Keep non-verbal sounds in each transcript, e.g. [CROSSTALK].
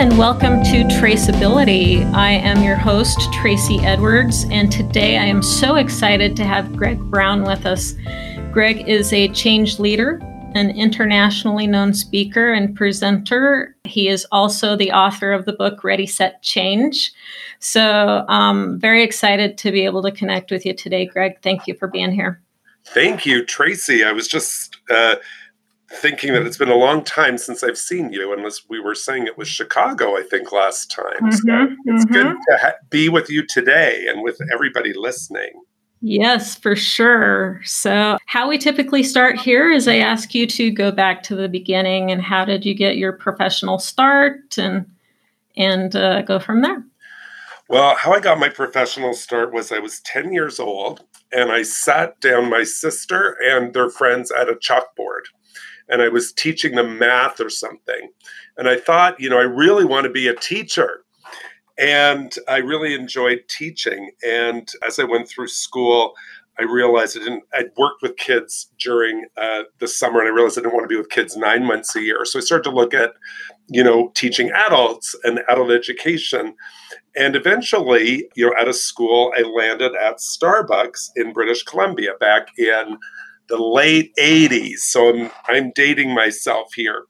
and welcome to Traceability. I am your host, Tracy Edwards, and today I am so excited to have Greg Brown with us. Greg is a change leader, an internationally known speaker and presenter. He is also the author of the book Ready, Set, Change. So, um, very excited to be able to connect with you today, Greg. Thank you for being here. Thank you, Tracy. I was just uh, thinking that it's been a long time since I've seen you, unless we were saying it was Chicago, I think, last time. Mm-hmm, so it's mm-hmm. good to ha- be with you today and with everybody listening. Yes, for sure. So, how we typically start here is I ask you to go back to the beginning and how did you get your professional start and and uh, go from there. Well, how I got my professional start was I was 10 years old and I sat down my sister and their friends at a chalkboard and I was teaching them math or something. And I thought, you know, I really want to be a teacher. And I really enjoyed teaching. And as I went through school, I realized I didn't, I'd worked with kids during uh, the summer and I realized I didn't want to be with kids nine months a year. So I started to look at, you know, teaching adults and adult education. And eventually, you know, out of school, I landed at Starbucks in British Columbia back in the late 80s. So I'm, I'm dating myself here.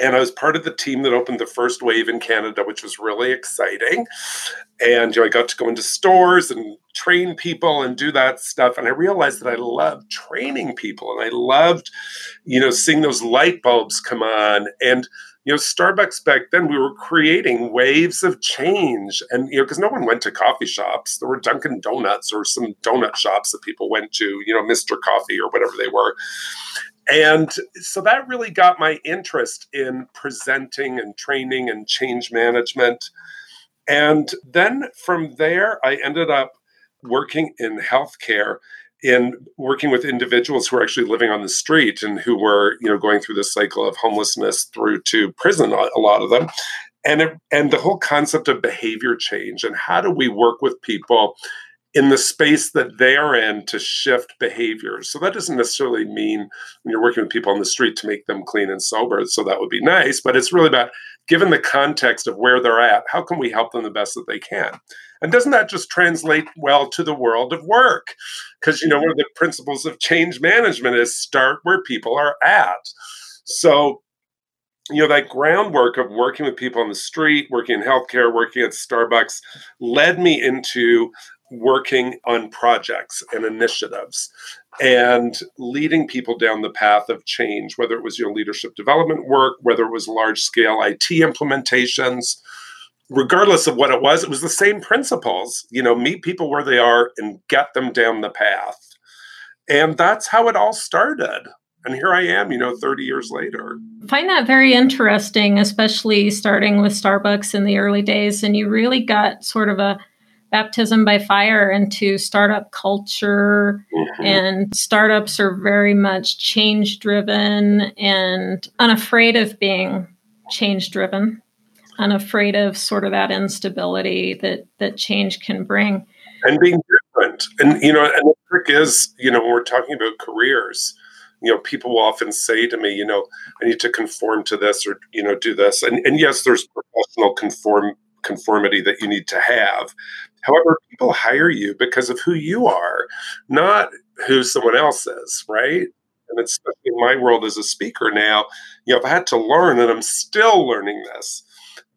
And I was part of the team that opened the first wave in Canada, which was really exciting. And you know, I got to go into stores and train people and do that stuff. And I realized that I loved training people and I loved, you know, seeing those light bulbs come on. And you know, Starbucks back then, we were creating waves of change. And, you know, because no one went to coffee shops. There were Dunkin' Donuts or some donut shops that people went to, you know, Mr. Coffee or whatever they were. And so that really got my interest in presenting and training and change management. And then from there, I ended up working in healthcare in working with individuals who are actually living on the street and who were you know going through the cycle of homelessness through to prison a lot of them and it, and the whole concept of behavior change and how do we work with people in the space that they're in to shift behaviors. So that doesn't necessarily mean when you're working with people on the street to make them clean and sober. So that would be nice, but it's really about given the context of where they're at, how can we help them the best that they can? And doesn't that just translate well to the world of work? Because, you know, one of the principles of change management is start where people are at. So, you know, that groundwork of working with people on the street, working in healthcare, working at Starbucks led me into working on projects and initiatives and leading people down the path of change, whether it was your leadership development work, whether it was large scale IT implementations, regardless of what it was, it was the same principles. You know, meet people where they are and get them down the path. And that's how it all started. And here I am, you know, 30 years later. find that very interesting, especially starting with Starbucks in the early days. And you really got sort of a baptism by fire into startup culture. Mm-hmm. And startups are very much change driven and unafraid of being change driven unafraid of sort of that instability that that change can bring. And being different. And you know and the trick is you know when we're talking about careers you know people often say to me you know i need to conform to this or you know do this. And, and yes there's professional conform conformity that you need to have. However people hire you because of who you are not who someone else is right? And it's in my world as a speaker now you know i've had to learn and i'm still learning this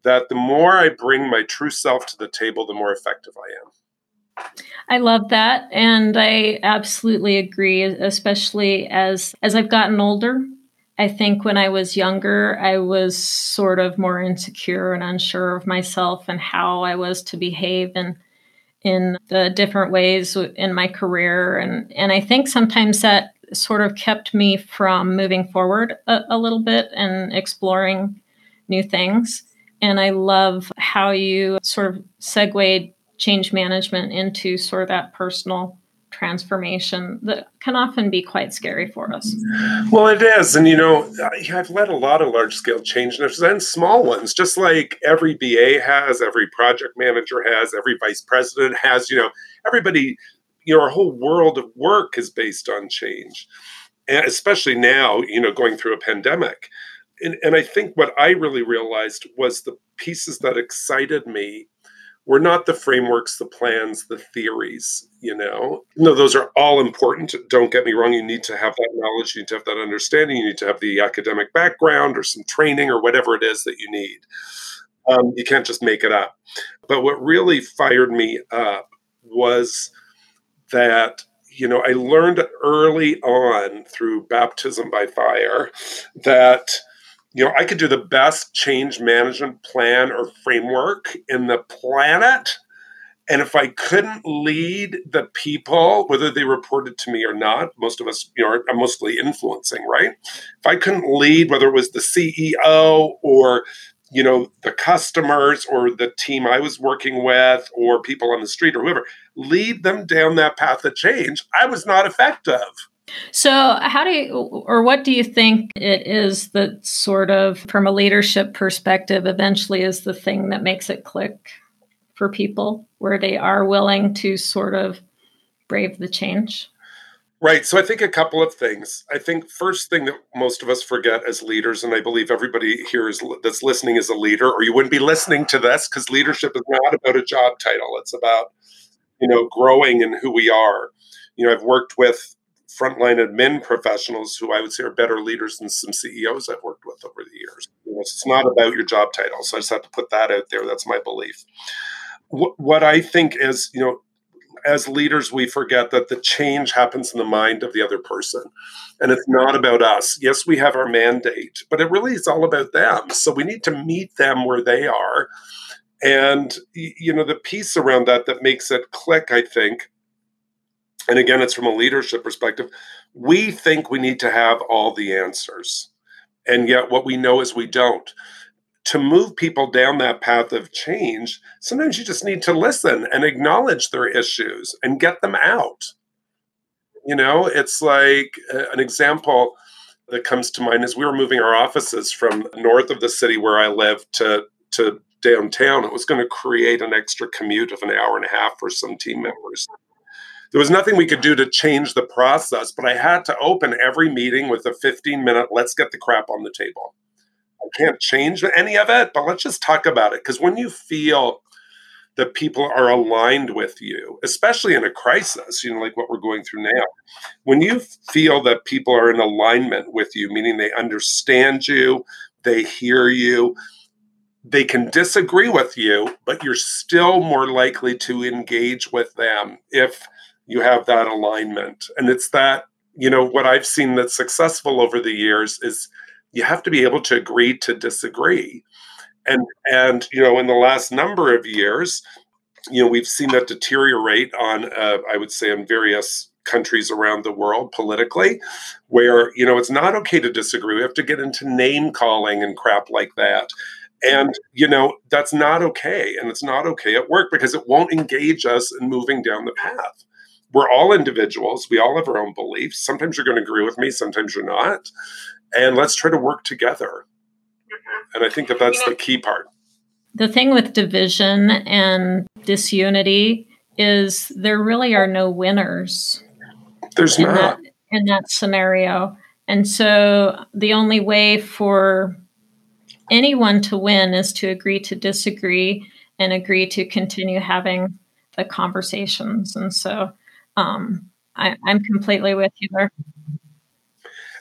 that the more I bring my true self to the table, the more effective I am. I love that and I absolutely agree especially as as I've gotten older. I think when I was younger I was sort of more insecure and unsure of myself and how I was to behave and in the different ways in my career and and I think sometimes that sort of kept me from moving forward a, a little bit and exploring new things. And I love how you sort of segued change management into sort of that personal transformation that can often be quite scary for us. Well, it is. And, you know, I've led a lot of large scale change and small ones, just like every BA has, every project manager has, every vice president has, you know, everybody, you know, our whole world of work is based on change. And especially now, you know, going through a pandemic and, and I think what I really realized was the pieces that excited me were not the frameworks, the plans, the theories, you know. No, those are all important. Don't get me wrong. You need to have that knowledge, you need to have that understanding, you need to have the academic background or some training or whatever it is that you need. Um, you can't just make it up. But what really fired me up was that you know, I learned early on through baptism by fire that, you know, I could do the best change management plan or framework in the planet. And if I couldn't mm-hmm. lead the people, whether they reported to me or not, most of us, you know, are mostly influencing, right? If I couldn't lead, whether it was the CEO or you know the customers or the team i was working with or people on the street or whoever lead them down that path of change i was not effective so how do you or what do you think it is that sort of from a leadership perspective eventually is the thing that makes it click for people where they are willing to sort of brave the change Right. So I think a couple of things. I think first thing that most of us forget as leaders, and I believe everybody here is that's listening is a leader, or you wouldn't be listening to this because leadership is not about a job title. It's about you know growing in who we are. You know, I've worked with frontline admin professionals who I would say are better leaders than some CEOs I've worked with over the years. It's not about your job title. So I just have to put that out there. That's my belief. What, I think is, you know, as leaders, we forget that the change happens in the mind of the other person. And it's not about us. Yes, we have our mandate, but it really is all about them. So we need to meet them where they are. And, you know, the piece around that that makes it click, I think, and again, it's from a leadership perspective, we think we need to have all the answers. And yet, what we know is we don't to move people down that path of change, sometimes you just need to listen and acknowledge their issues and get them out. You know, it's like uh, an example that comes to mind is we were moving our offices from north of the city where I live to to downtown. It was going to create an extra commute of an hour and a half for some team members. There was nothing we could do to change the process, but I had to open every meeting with a 15 minute let's get the crap on the table I can't change any of it, but let's just talk about it. Because when you feel that people are aligned with you, especially in a crisis, you know, like what we're going through now, when you feel that people are in alignment with you, meaning they understand you, they hear you, they can disagree with you, but you're still more likely to engage with them if you have that alignment. And it's that, you know, what I've seen that's successful over the years is you have to be able to agree to disagree. And and you know, in the last number of years, you know, we've seen that deteriorate on, uh, I would say, in various countries around the world politically, where you know it's not okay to disagree. We have to get into name calling and crap like that. And you know that's not okay, and it's not okay at work because it won't engage us in moving down the path. We're all individuals. We all have our own beliefs. Sometimes you're going to agree with me, sometimes you're not and let's try to work together. Mm-hmm. And I think that that's the key part. The thing with division and disunity is there really are no winners. There's in not. That, in that scenario. And so the only way for anyone to win is to agree to disagree and agree to continue having the conversations. And so um, I, I'm completely with you there.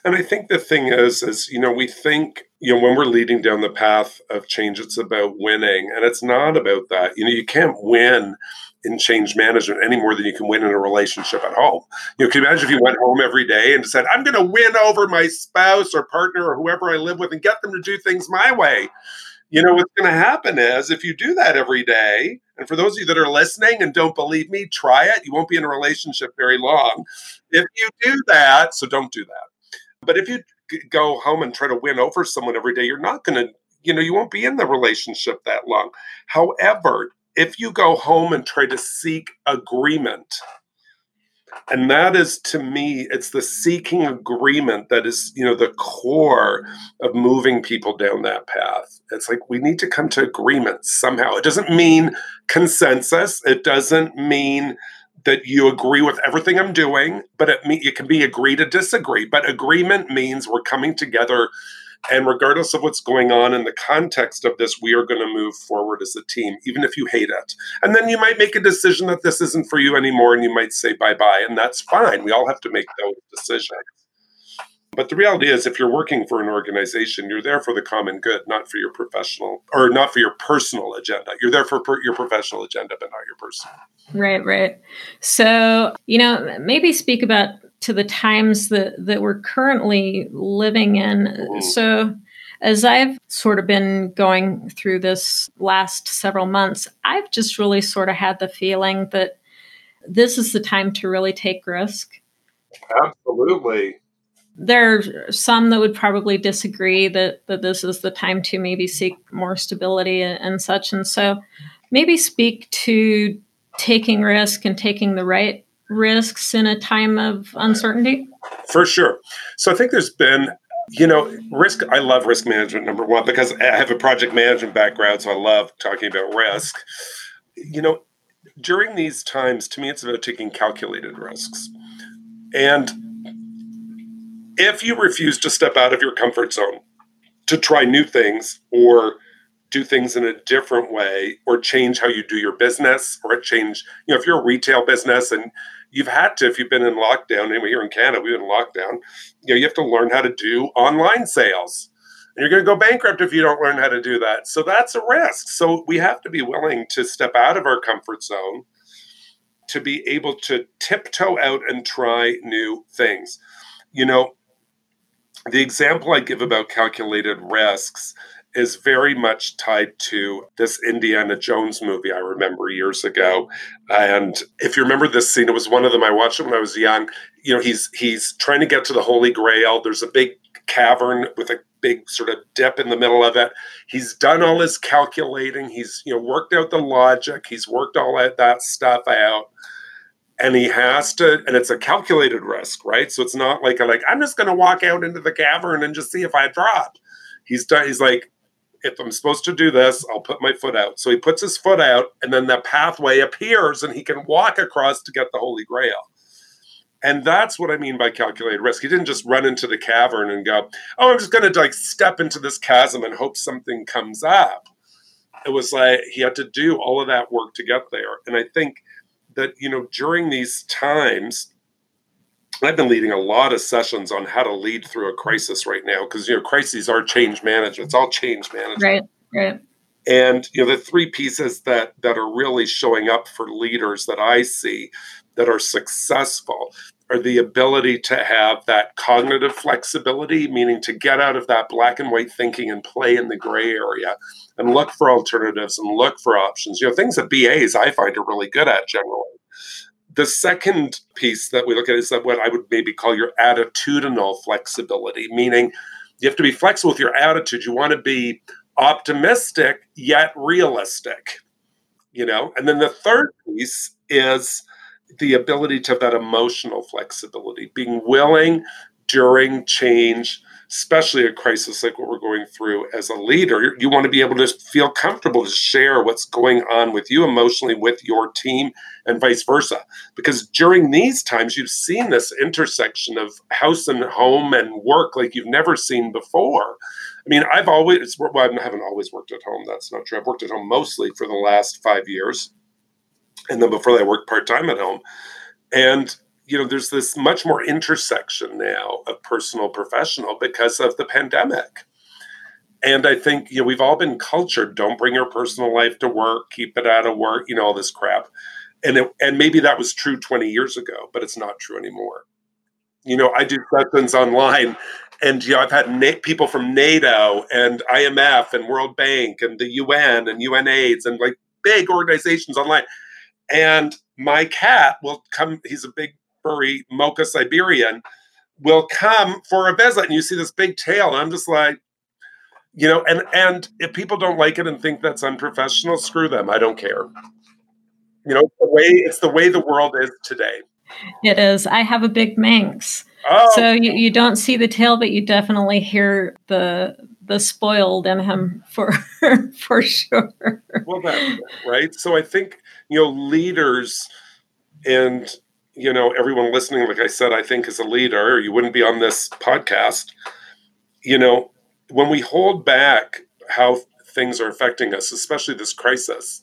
And I think the thing is, is, you know, we think, you know, when we're leading down the path of change, it's about winning. And it's not about that. You know, you can't win in change management any more than you can win in a relationship at home. You know, can you imagine if you went home every day and said, I'm going to win over my spouse or partner or whoever I live with and get them to do things my way? You know, what's going to happen is if you do that every day, and for those of you that are listening and don't believe me, try it. You won't be in a relationship very long. If you do that, so don't do that but if you go home and try to win over someone every day, you're not going to, you know, you won't be in the relationship that long. However, if you go home and try to seek agreement, and that is to me it's the seeking agreement that is you know the core of moving people down that path. It's like we need to come to agreement somehow. It doesn't mean consensus. It doesn't mean that you agree with everything I'm doing, but it, it can be agree to disagree. But agreement means we're coming together And regardless of what's going on in the context of this, we are going to move forward as a team, even if you hate it. And then you might make a decision that this isn't for you anymore and you might say bye bye. And that's fine. We all have to make those decisions. But the reality is, if you're working for an organization, you're there for the common good, not for your professional or not for your personal agenda. You're there for per- your professional agenda, but not your personal. Right, right. So, you know, maybe speak about to the times that, that we're currently living in. Mm-hmm. So, as I've sort of been going through this last several months, I've just really sort of had the feeling that this is the time to really take risk. Absolutely there are some that would probably disagree that that this is the time to maybe seek more stability and, and such and so maybe speak to taking risk and taking the right risks in a time of uncertainty? For sure. So i think there's been you know risk i love risk management number one because i have a project management background so i love talking about risk. You know during these times to me it's about taking calculated risks. And if you refuse to step out of your comfort zone to try new things or do things in a different way or change how you do your business or change, you know, if you're a retail business and you've had to, if you've been in lockdown, anyway, here in Canada, we've been in lockdown, you know, you have to learn how to do online sales. And you're going to go bankrupt if you don't learn how to do that. So that's a risk. So we have to be willing to step out of our comfort zone to be able to tiptoe out and try new things. You know, the example I give about calculated risks is very much tied to this Indiana Jones movie I remember years ago. And if you remember this scene, it was one of them I watched it when I was young. You know, he's he's trying to get to the Holy Grail. There's a big cavern with a big sort of dip in the middle of it. He's done all his calculating. He's you know worked out the logic. He's worked all that, that stuff out and he has to and it's a calculated risk right so it's not like a, like i'm just going to walk out into the cavern and just see if i drop he's done he's like if i'm supposed to do this i'll put my foot out. So he puts his foot out and then the pathway appears and he can walk across to get the holy grail. And that's what i mean by calculated risk. He didn't just run into the cavern and go oh i'm just going to like step into this chasm and hope something comes up. It was like he had to do all of that work to get there. And i think that you know during these times I've been leading a lot of sessions on how to lead through a crisis right now because you know crises are change management. It's all change management. Right. Right. And you know the three pieces that that are really showing up for leaders that I see that are successful are the ability to have that cognitive flexibility, meaning to get out of that black and white thinking and play in the gray area and look for alternatives and look for options. You know, things that BAs I find are really good at generally. The second piece that we look at is that what I would maybe call your attitudinal flexibility, meaning you have to be flexible with your attitude. You want to be optimistic yet realistic, you know? And then the third piece is the ability to have that emotional flexibility, being willing during change, especially a crisis like what we're going through as a leader, you want to be able to feel comfortable to share what's going on with you emotionally with your team and vice versa. Because during these times, you've seen this intersection of house and home and work like you've never seen before. I mean, I've always, well, I haven't always worked at home. That's not true. I've worked at home mostly for the last five years and then before that, I worked part time at home. And you know, there's this much more intersection now of personal professional because of the pandemic. And I think you know we've all been cultured: don't bring your personal life to work, keep it out of work, you know, all this crap. And it, and maybe that was true 20 years ago, but it's not true anymore. You know, I do sessions online, and you know, I've had na- people from NATO and IMF and World Bank and the UN and UNAIDS and like big organizations online and my cat will come, he's a big furry mocha Siberian, will come for a visit. And you see this big tail. And I'm just like, you know, and and if people don't like it and think that's unprofessional, screw them. I don't care. You know, the way it's the way the world is today. It is. I have a big Manx. Oh. So you, you don't see the tail, but you definitely hear the the spoiled in him for [LAUGHS] for sure. Well, that right. So I think you know leaders and you know everyone listening like i said i think as a leader you wouldn't be on this podcast you know when we hold back how things are affecting us, especially this crisis,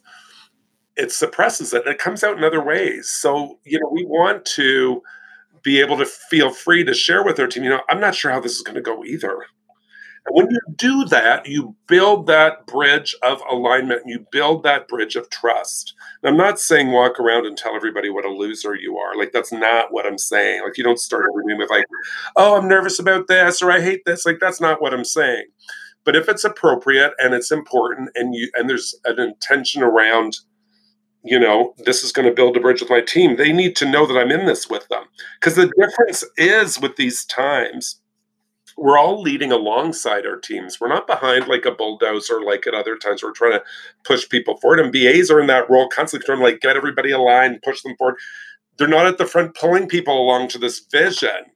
it suppresses it and it comes out in other ways. So, you know, we want to be able to feel free to share with our team, you know, I'm not sure how this is going to go either. And when you do that, you build that bridge of alignment and you build that bridge of trust. And I'm not saying walk around and tell everybody what a loser you are. Like, that's not what I'm saying. Like, you don't start every meeting with, like, oh, I'm nervous about this or I hate this. Like, that's not what I'm saying. But if it's appropriate and it's important and you and there's an intention around you know, this is going to build a bridge with my team. They need to know that I'm in this with them. Because the difference is with these times, we're all leading alongside our teams. We're not behind like a bulldozer, like at other times. We're trying to push people forward, and BAs are in that role, constantly trying to like get everybody aligned, push them forward. They're not at the front pulling people along to this vision.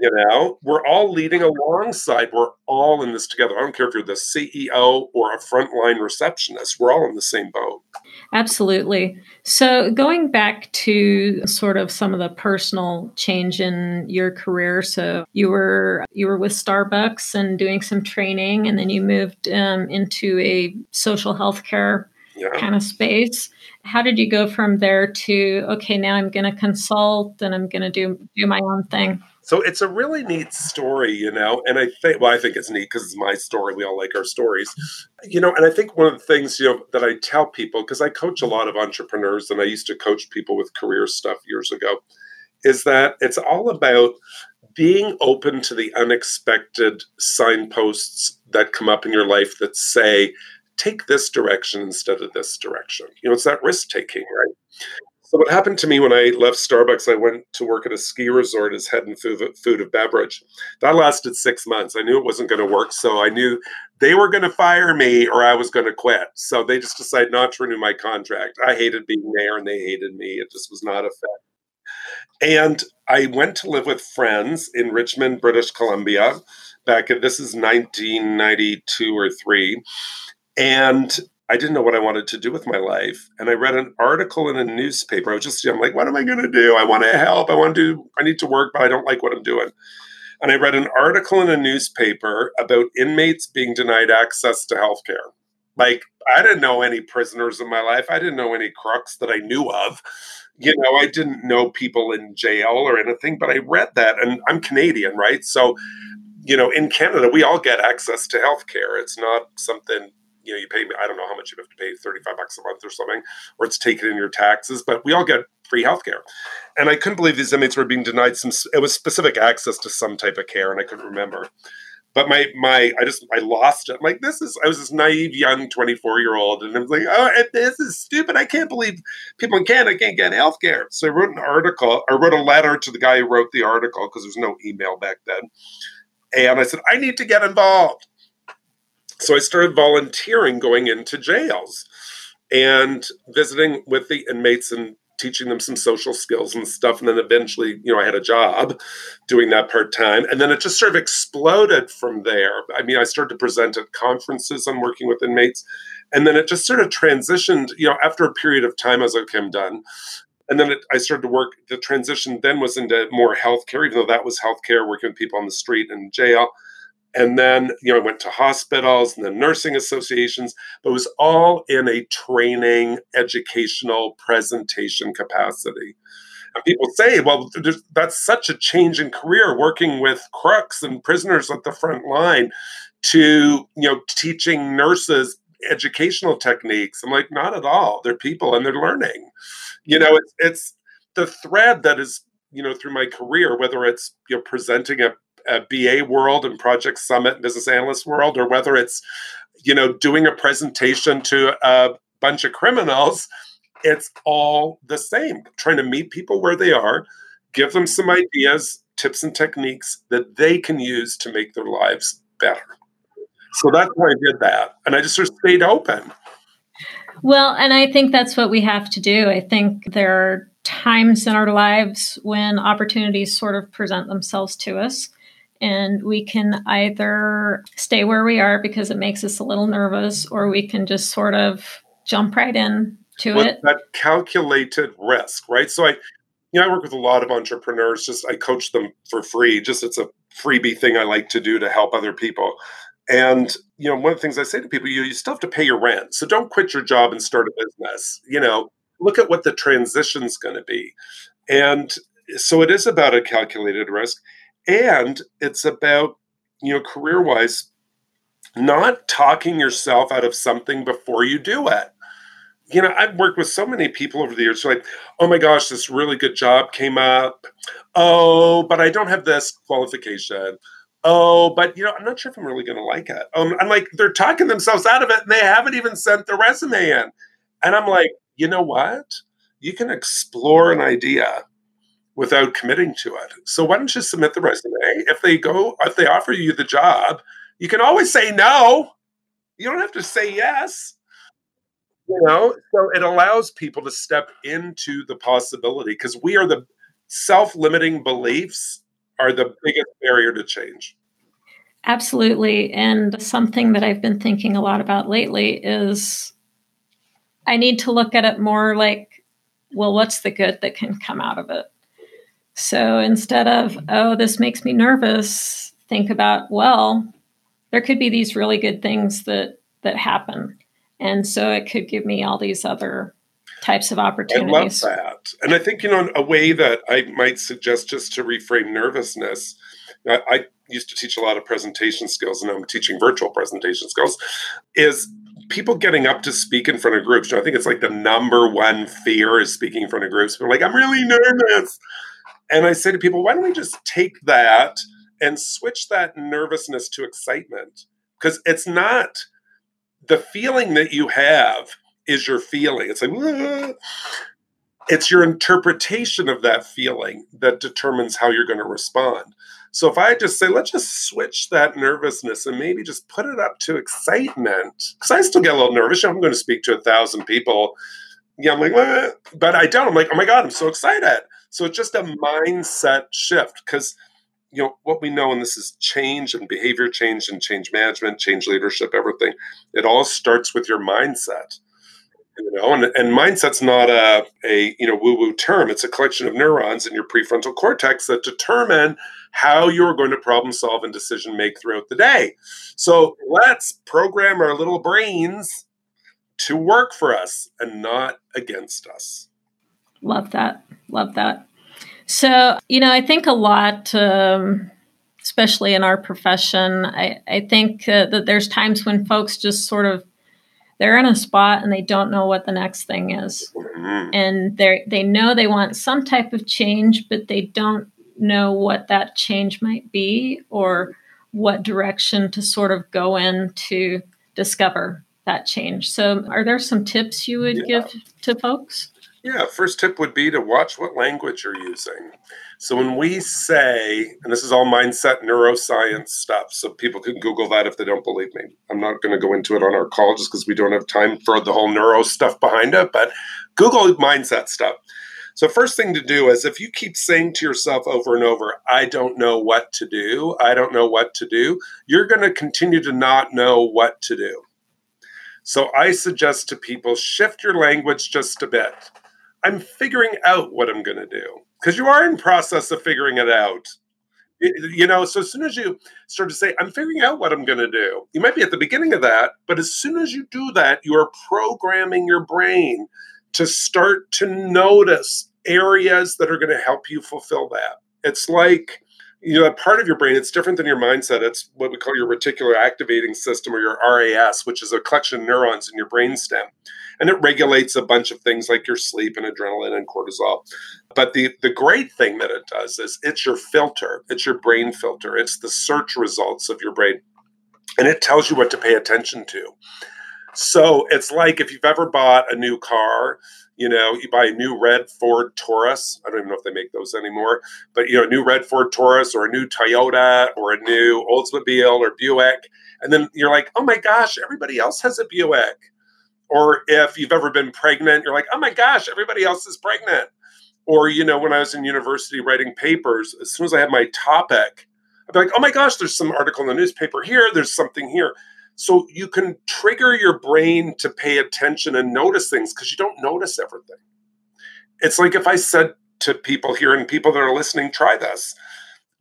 You know, we're all leading alongside. We're all in this together. I don't care if you're the CEO or a frontline receptionist. We're all in the same boat. Absolutely. So, going back to sort of some of the personal change in your career, so you were you were with Starbucks and doing some training, and then you moved um, into a social healthcare yeah. kind of space. How did you go from there to okay, now I'm going to consult and I'm going to do do my own thing? So it's a really neat story, you know, and I think, well, I think it's neat because it's my story. We all like our stories, you know, and I think one of the things, you know, that I tell people, because I coach a lot of entrepreneurs and I used to coach people with career stuff years ago, is that it's all about being open to the unexpected signposts that come up in your life that say, take this direction instead of this direction. You know, it's that risk taking, right? So what happened to me when I left Starbucks, I went to work at a ski resort as head and food, of beverage. That lasted six months. I knew it wasn't going to work, so I knew they were going to fire me or I was going to quit. So they just decided not to renew my contract. I hated being there, and they hated me. It just was not a fit. And I went to live with friends in Richmond, British Columbia. Back at this is 1992 or three, and I didn't know what I wanted to do with my life. And I read an article in a newspaper. I was just, I'm like, what am I going to do? I want to help. I want to do, I need to work, but I don't like what I'm doing. And I read an article in a newspaper about inmates being denied access to healthcare. Like, I didn't know any prisoners in my life. I didn't know any crooks that I knew of. You know, I didn't know people in jail or anything, but I read that and I'm Canadian, right? So, you know, in Canada, we all get access to healthcare. It's not something you know, you pay, me, I don't know how much you have to pay, 35 bucks a month or something, or it's taken in your taxes, but we all get free healthcare. And I couldn't believe these inmates were being denied some, it was specific access to some type of care, and I couldn't remember. But my, my, I just, I lost it. I'm like, this is, I was this naive young 24 year old, and I was like, oh, this is stupid. I can't believe people in Canada can't get healthcare. So I wrote an article, I wrote a letter to the guy who wrote the article because there's no email back then. And I said, I need to get involved. So I started volunteering going into jails and visiting with the inmates and teaching them some social skills and stuff. And then eventually, you know, I had a job doing that part time. And then it just sort of exploded from there. I mean, I started to present at conferences on working with inmates. And then it just sort of transitioned, you know, after a period of time, I was like, okay, I'm done. And then it, I started to work. The transition then was into more healthcare, even though that was healthcare, working with people on the street and jail and then you know i went to hospitals and then nursing associations but it was all in a training educational presentation capacity. And people say well that's such a change in career working with crooks and prisoners at the front line to you know teaching nurses educational techniques. I'm like not at all. They're people and they're learning. You know it's it's the thread that is you know through my career whether it's you know presenting a uh, BA world and Project Summit business analyst world, or whether it's you know doing a presentation to a bunch of criminals, it's all the same. Trying to meet people where they are, give them some ideas, tips, and techniques that they can use to make their lives better. So that's why I did that, and I just sort of stayed open. Well, and I think that's what we have to do. I think there are times in our lives when opportunities sort of present themselves to us and we can either stay where we are because it makes us a little nervous or we can just sort of jump right in to it that calculated risk right so i you know i work with a lot of entrepreneurs just i coach them for free just it's a freebie thing i like to do to help other people And you know, one of the things I say to people, you you still have to pay your rent. So don't quit your job and start a business. You know, look at what the transition's going to be. And so it is about a calculated risk and it's about you know career wise not talking yourself out of something before you do it. You know i've worked with so many people over the years like oh my gosh this really good job came up. Oh but i don't have this qualification. Oh but you know i'm not sure if i'm really going to like it. Um, i'm like they're talking themselves out of it and they haven't even sent the resume in. And i'm like you know what? You can explore an idea without committing to it. So why don't you submit the resume? If they go, if they offer you the job, you can always say no. You don't have to say yes. You know, so it allows people to step into the possibility because we are the self-limiting beliefs are the biggest barrier to change. Absolutely. And something that I've been thinking a lot about lately is I need to look at it more like, well, what's the good that can come out of it? So instead of, oh, this makes me nervous, think about, well, there could be these really good things that that happen. And so it could give me all these other types of opportunities. I love that. And I think, you know, a way that I might suggest just to reframe nervousness, I, I used to teach a lot of presentation skills and I'm teaching virtual presentation skills, is people getting up to speak in front of groups. You know, I think it's like the number one fear is speaking in front of groups. People are like, I'm really nervous. And I say to people, why don't we just take that and switch that nervousness to excitement? Because it's not the feeling that you have is your feeling. It's like, Wah! it's your interpretation of that feeling that determines how you're going to respond. So if I just say, let's just switch that nervousness and maybe just put it up to excitement, because I still get a little nervous. I'm going to speak to a thousand people. Yeah, I'm like, Wah! but I don't. I'm like, oh my God, I'm so excited. So it's just a mindset shift because you know what we know and this is change and behavior change and change management change leadership everything it all starts with your mindset you know and, and mindset's not a, a you know woo woo term. It's a collection of neurons in your prefrontal cortex that determine how you're going to problem solve and decision make throughout the day. So let's program our little brains to work for us and not against us Love that. Love that. So, you know, I think a lot, um, especially in our profession, I, I think uh, that there's times when folks just sort of they're in a spot and they don't know what the next thing is. Mm-hmm. And they they know they want some type of change, but they don't know what that change might be or what direction to sort of go in to discover that change. So, are there some tips you would yeah. give to folks? Yeah, first tip would be to watch what language you're using. So when we say, and this is all mindset neuroscience stuff, so people can Google that if they don't believe me. I'm not going to go into it on our call just because we don't have time for the whole neuro stuff behind it, but Google mindset stuff. So, first thing to do is if you keep saying to yourself over and over, I don't know what to do, I don't know what to do, you're going to continue to not know what to do. So, I suggest to people shift your language just a bit I'm figuring out what I'm going to do because you are in process of figuring it out. You know, so as soon as you start to say, I'm figuring out what I'm going to do, you might be at the beginning of that, but as soon as you do that, you are programming your brain to start to notice areas that are going to help you fulfill that. It's like, you know, a part of your brain, it's different than your mindset. It's what we call your reticular activating system or your RAS, which is a collection of neurons in your brainstem and it regulates a bunch of things like your sleep and adrenaline and cortisol. But the, the great thing that it does is it's your filter, it's your brain filter, it's the search results of your brain, and it tells you what to pay attention to. So it's like if you've ever bought a new car, you know, you buy a new red Ford Taurus. I don't even know if they make those anymore, but you know, a new red Ford Taurus or a new Toyota or a new Oldsmobile or Buick. And then you're like, oh my gosh, everybody else has a Buick. Or if you've ever been pregnant, you're like, oh my gosh, everybody else is pregnant. Or, you know, when I was in university writing papers, as soon as I had my topic, I'd be like, oh my gosh, there's some article in the newspaper here, there's something here. So you can trigger your brain to pay attention and notice things because you don't notice everything. It's like if I said to people here and people that are listening, try this.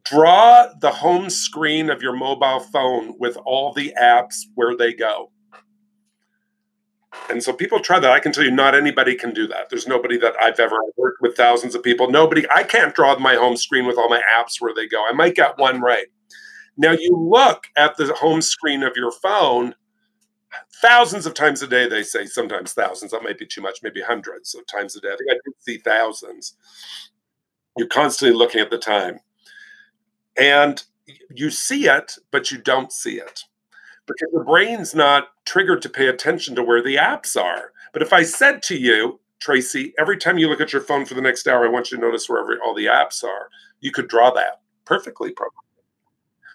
draw the home screen of your mobile phone with all the apps where they go. And so people try that. I can tell you, not anybody can do that. There's nobody that I've ever worked with thousands of people. Nobody, I can't draw my home screen with all my apps where they go. I might get one right. Now you look at the home screen of your phone thousands of times a day, they say, sometimes thousands. That might be too much, maybe hundreds of times a day. I think I did see thousands. You're constantly looking at the time. And you see it, but you don't see it because the brain's not triggered to pay attention to where the apps are. But if I said to you, Tracy, every time you look at your phone for the next hour, I want you to notice where every, all the apps are, you could draw that perfectly, probably.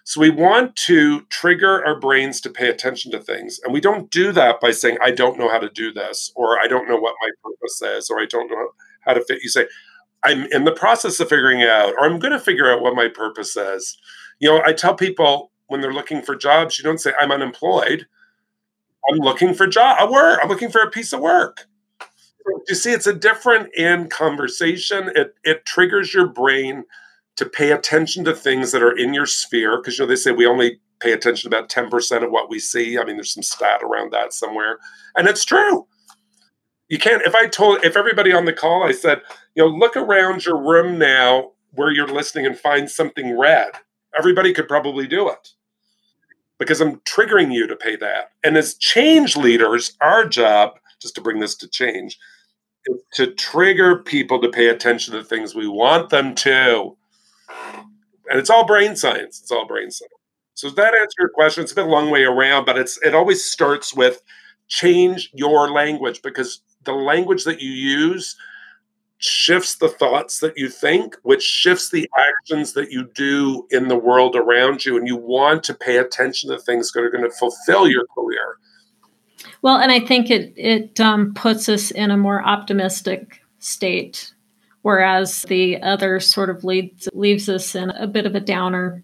So we want to trigger our brains to pay attention to things. And we don't do that by saying, I don't know how to do this, or I don't know what my purpose is, or I don't know how to fit. You say, I'm in the process of figuring out, or I'm going to figure out what my purpose is. You know, I tell people when they're looking for jobs, you don't say, I'm unemployed. I'm looking for job, a work. I'm looking for a piece of work. You see, it's a different in conversation. It it triggers your brain to pay attention to things that are in your sphere because you know they say we only pay attention about 10% of what we see i mean there's some stat around that somewhere and it's true you can't if i told if everybody on the call i said you know look around your room now where you're listening and find something red everybody could probably do it because i'm triggering you to pay that and as change leaders our job just to bring this to change is to trigger people to pay attention to things we want them to and it's all brain science. It's all brain science. So does that answer your question? It's a bit a long way around, but it's it always starts with change your language because the language that you use shifts the thoughts that you think, which shifts the actions that you do in the world around you. And you want to pay attention to things that are going to fulfill your career. Well, and I think it it um, puts us in a more optimistic state whereas the other sort of leads leaves us in a bit of a downer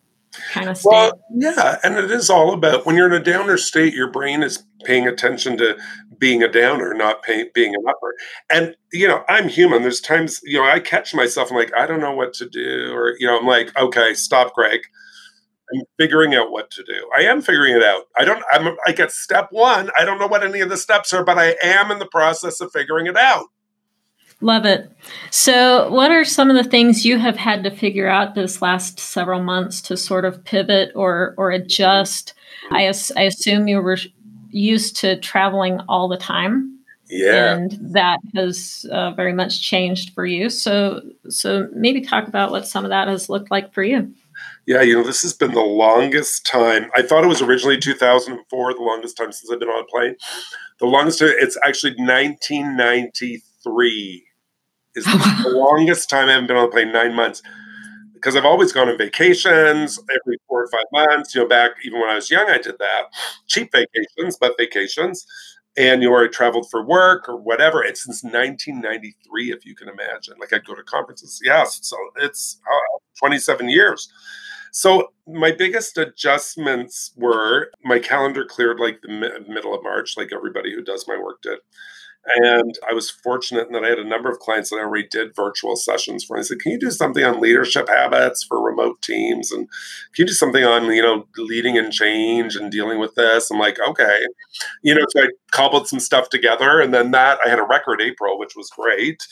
kind of state. Well, yeah, and it is all about when you're in a downer state, your brain is paying attention to being a downer, not pay, being an upper. And you know, I'm human. There's times you know I catch myself. I'm like, I don't know what to do, or you know, I'm like, okay, stop, Greg. I'm figuring out what to do. I am figuring it out. I don't. I'm like at step one. I don't know what any of the steps are, but I am in the process of figuring it out. Love it. So, what are some of the things you have had to figure out this last several months to sort of pivot or or adjust? Mm-hmm. I, I assume you were used to traveling all the time. Yeah. And that has uh, very much changed for you. So, so maybe talk about what some of that has looked like for you. Yeah, you know, this has been the longest time. I thought it was originally 2004, the longest time since I've been on a plane. The longest, it's actually 1993 is the longest time I haven't been on a plane, nine months. Because I've always gone on vacations every four or five months. You know, back even when I was young, I did that. Cheap vacations, but vacations. And you know, I traveled for work or whatever. It's since 1993, if you can imagine. Like I'd go to conferences. Yes, so it's uh, 27 years. So my biggest adjustments were my calendar cleared like the mi- middle of March, like everybody who does my work did. And I was fortunate in that I had a number of clients that I already did virtual sessions for. I said, "Can you do something on leadership habits for remote teams? And can you do something on you know leading and change and dealing with this?" I'm like, "Okay," you know. So I cobbled some stuff together, and then that I had a record April, which was great.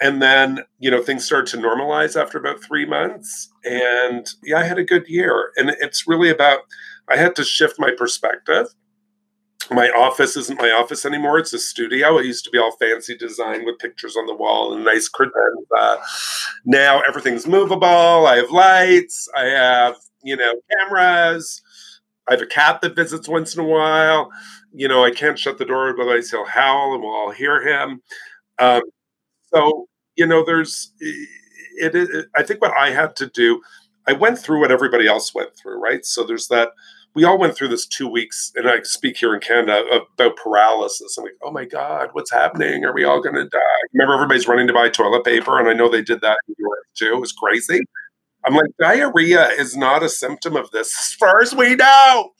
And then you know things started to normalize after about three months, and yeah, I had a good year. And it's really about I had to shift my perspective my office isn't my office anymore. It's a studio. It used to be all fancy design with pictures on the wall and nice credenza. Now everything's movable. I have lights. I have, you know, cameras. I have a cat that visits once in a while. You know, I can't shut the door, otherwise he'll howl and we'll all hear him. Um, so, you know, there's, it, it, I think what I had to do, I went through what everybody else went through, right? So there's that we all went through this two weeks, and I speak here in Canada about paralysis. I'm like, oh my God, what's happening? Are we all going to die? Remember, everybody's running to buy toilet paper, and I know they did that in New York too. It was crazy. I'm like, diarrhea is not a symptom of this, as far as we know.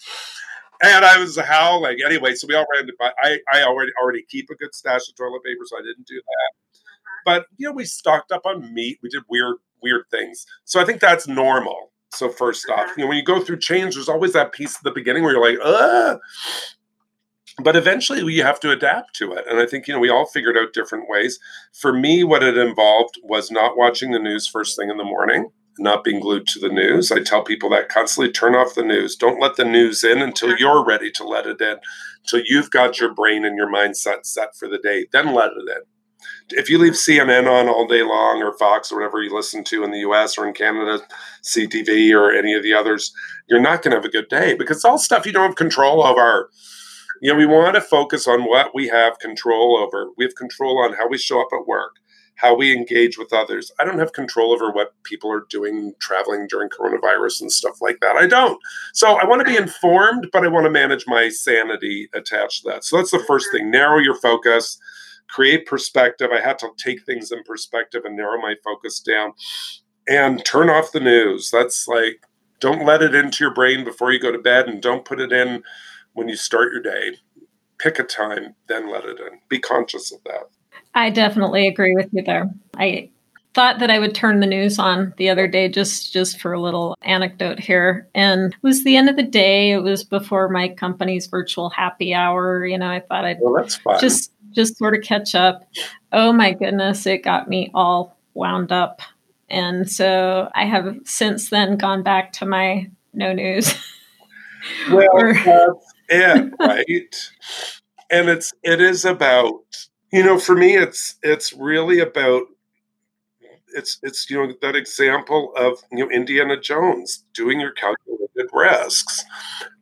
And I was howling anyway. So we all ran to buy. I, I already already keep a good stash of toilet paper, so I didn't do that. But you know, we stocked up on meat. We did weird weird things. So I think that's normal So first off, you know, when you go through change, there's always that piece at the beginning where you're like, uh but eventually you have to adapt to it. And I think, you know, we all figured out different ways. For me, what it involved was not watching the news first thing in the morning, not being glued to the news. I tell people that constantly turn off the news. Don't let the news in until you're ready to let it in, until you've got your brain and your mindset set for the day. Then let it in if you leave CNN on all day long or Fox or whatever you listen to in the US or in Canada, CTV or any of the others, you're not going to have a good day because it's all stuff you don't have control over. You know, we want to focus on what we have control over. We have control on how we show up at work, how we engage with others. I don't have control over what people are doing traveling during coronavirus and stuff like that. I don't. So I want to be informed, but I want to manage my sanity attached to that. So that's the first thing. Narrow your focus create perspective. I had to take things in perspective and narrow my focus down and turn off the news. That's like, don't let it into your brain before you go to bed and don't put it in when you start your day. Pick a time, then let it in. Be conscious of that. I definitely agree with you there. I thought that I would turn the news on the other day just just for a little anecdote here and it was the end of the day it was before my company's virtual happy hour you know I thought I'd well, just just sort of catch up. Oh my goodness, it got me all wound up. And so I have since then gone back to my no news. [LAUGHS] well, that's it, [LAUGHS] right? and it's it is about you know for me it's it's really about it's it's you know that example of you know Indiana Jones doing your calculated risks.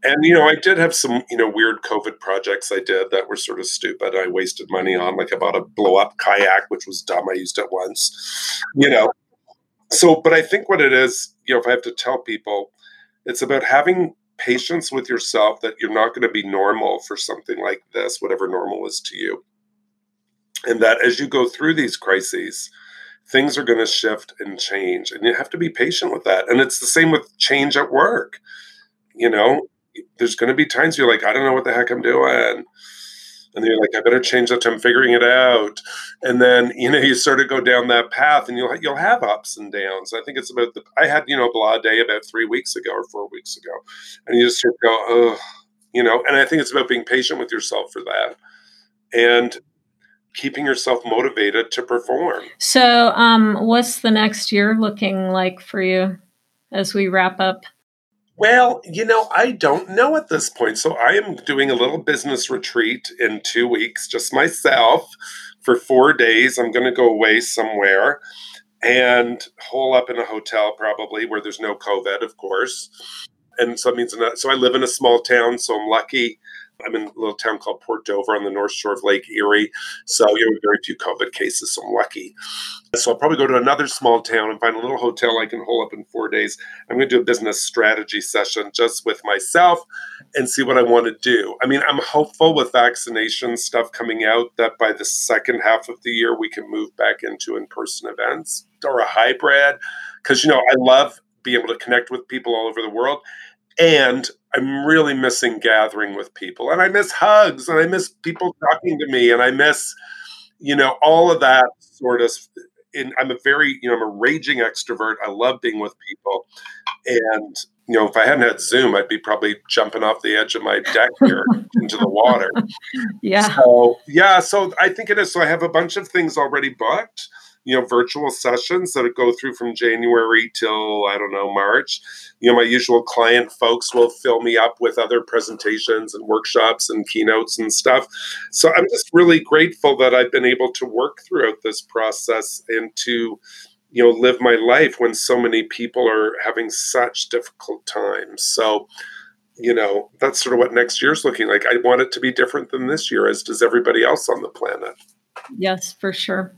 And you know, I did have some you know weird COVID projects I did that were sort of stupid. I wasted money on like about a blow up kayak, which was dumb. I used it once, you know. So, but I think what it is, you know, if I have to tell people, it's about having patience with yourself that you're not going to be normal for something like this, whatever normal is to you. And that as you go through these crises, things are going to shift and change and you have to be patient with that and it's the same with change at work you know there's going to be times you're like i don't know what the heck i'm doing. And you're like i better change that i'm figuring it out. And then you know you sort of go down that path and you'll you'll have ups and downs. I think it's about the i had you know blah day about three weeks ago or four weeks ago. And you just sort of go oh you know? And i think it's about being patient with yourself for that and keeping yourself motivated to perform. So, um, what's the next year looking like for you as we wrap up? Well, you know, I don't know at this point. So, I am doing a little business retreat in two weeks, just myself for four days. I'm going to go away somewhere and hole up in a hotel, probably where there's no COVID, of course. And so means, so I live in a small town, so I'm lucky I'm in a little town called Port Dover on the north shore of Lake Erie. So, you know, very few COVID cases, so I'm lucky. So I'll probably go to another small town and find a little hotel I can hole up in four days. I'm going to do a business strategy session just with myself and see what I want to do. I mean, I'm hopeful with vaccination stuff coming out that by the second half of the year, we can move back into in person events or a hybrid. Because, you know, I love being able to connect with people all over the world. And I'm really missing gathering with people. And I miss hugs and I miss people talking to me and I miss, you know, all of that sort of. In, I'm a very, you know, I'm a raging extrovert. I love being with people. And, you know, if I hadn't had Zoom, I'd be probably jumping off the edge of my deck here into the water. [LAUGHS] Yeah. So, yeah. So I think it is. So I have a bunch of things already booked you know virtual sessions that go through from January till I don't know March. You know, my usual client folks will fill me up with other presentations and workshops and keynotes and stuff. So I'm just really grateful that I've been able to work throughout this process and to you know live my life when so many people are having such difficult times. So you know that's sort of what next year's looking like. I want it to be different than this year, as does everybody else on the planet. Yes, for sure.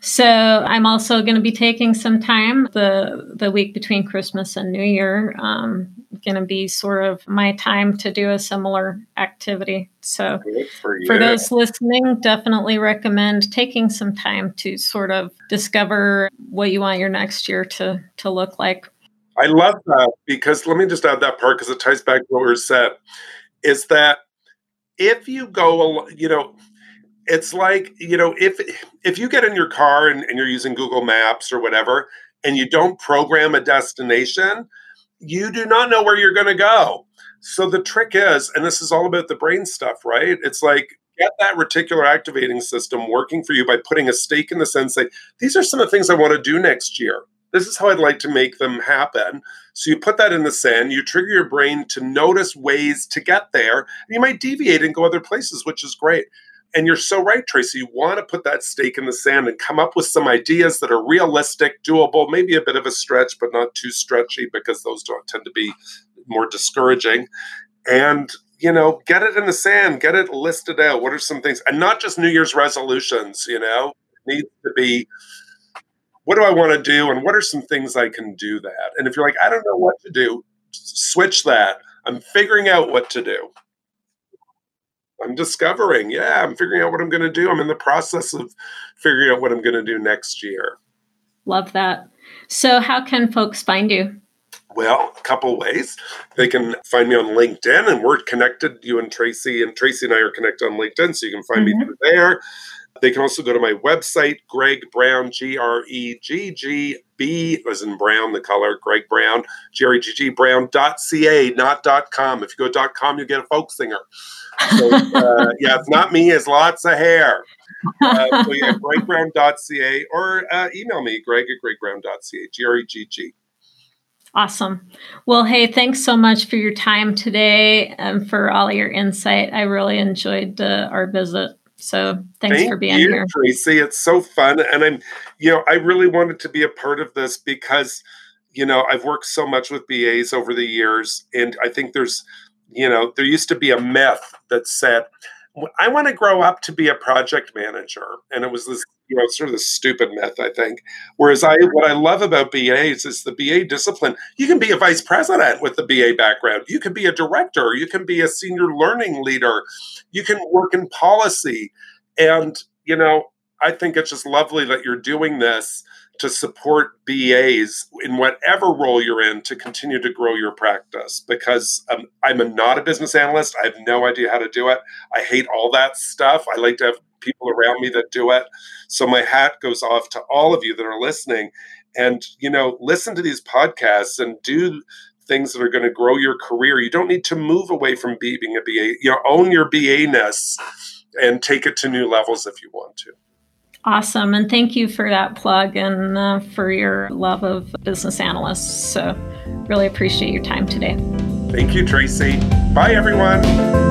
So I'm also going to be taking some time the the week between Christmas and New Year. Um, going to be sort of my time to do a similar activity. So for, for those listening, definitely recommend taking some time to sort of discover what you want your next year to to look like. I love that because let me just add that part because it ties back to what we said. Is that if you go, you know, it's like you know if if you get in your car and, and, you're using google maps or whatever and you don't program a destination you do not know where you're going to go. So the trick is, and this is all about the brain stuff, right? It's like get that reticular activating system working for you by putting a stake in the sand. Say, these are some of the things I want to do next year. This is how I'd like to make them happen. So you put that in the sand, you trigger your brain to notice ways to get there. And you might deviate and go other places, which is great. And you're so right, Tracy. You want to put that stake in the sand and come up with some ideas that are realistic, doable, maybe a bit of a stretch, but not too stretchy because those don't tend to be more discouraging. And you know, get it in the sand, get it listed out. What are some things, and not just New Year's resolutions, you know, needs to be what do I want to do and what are some things I can do that. And if you're like, I don't know what to do, switch that. I'm figuring out what to do. I'm discovering, yeah, I'm figuring out what I'm going to do. I'm in the process of figuring out what I'm going to do next year. Love that. So, how can folks find you? Well, a couple ways. They can find me on LinkedIn, and we're connected. You and Tracy, and Tracy and I are connected on LinkedIn, so you can find mm-hmm. me through there. They can also go to my website, Gregg Brown, G R E G G B, as in Brown, the color, Gregg Brown, G R E G G Brown.ca, not .com. If you go .com, you get a folk singer. So, uh, yeah, it's not me, it's lots of hair. Uh, so yeah, [LAUGHS] greggbrown.ca or uh, email me, gregg at greggbrown.ca, G R E G G. Awesome. Well, hey, thanks so much for your time today and for all your insight. I really enjoyed uh, our visit. So thanks Thank for being you, here. Tracy. It's so fun. And I'm, you know, I really wanted to be a part of this because, you know, I've worked so much with BAs over the years. And I think there's, you know, there used to be a myth that said, I want to grow up to be a project manager. And it was this, you know, sort of the stupid myth, I think. Whereas I what I love about BAs is the BA discipline. You can be a vice president with the BA background. You can be a director, you can be a senior learning leader, you can work in policy. And, you know, I think it's just lovely that you're doing this to support BAs in whatever role you're in to continue to grow your practice because um, I'm a, not a business analyst. I have no idea how to do it. I hate all that stuff. I like to have people around me that do it. So my hat goes off to all of you that are listening and you know listen to these podcasts and do things that are going to grow your career. You don't need to move away from being a BA. You know, own your BA-ness and take it to new levels if you want to. Awesome. And thank you for that plug and uh, for your love of business analysts. So, really appreciate your time today. Thank you, Tracy. Bye, everyone.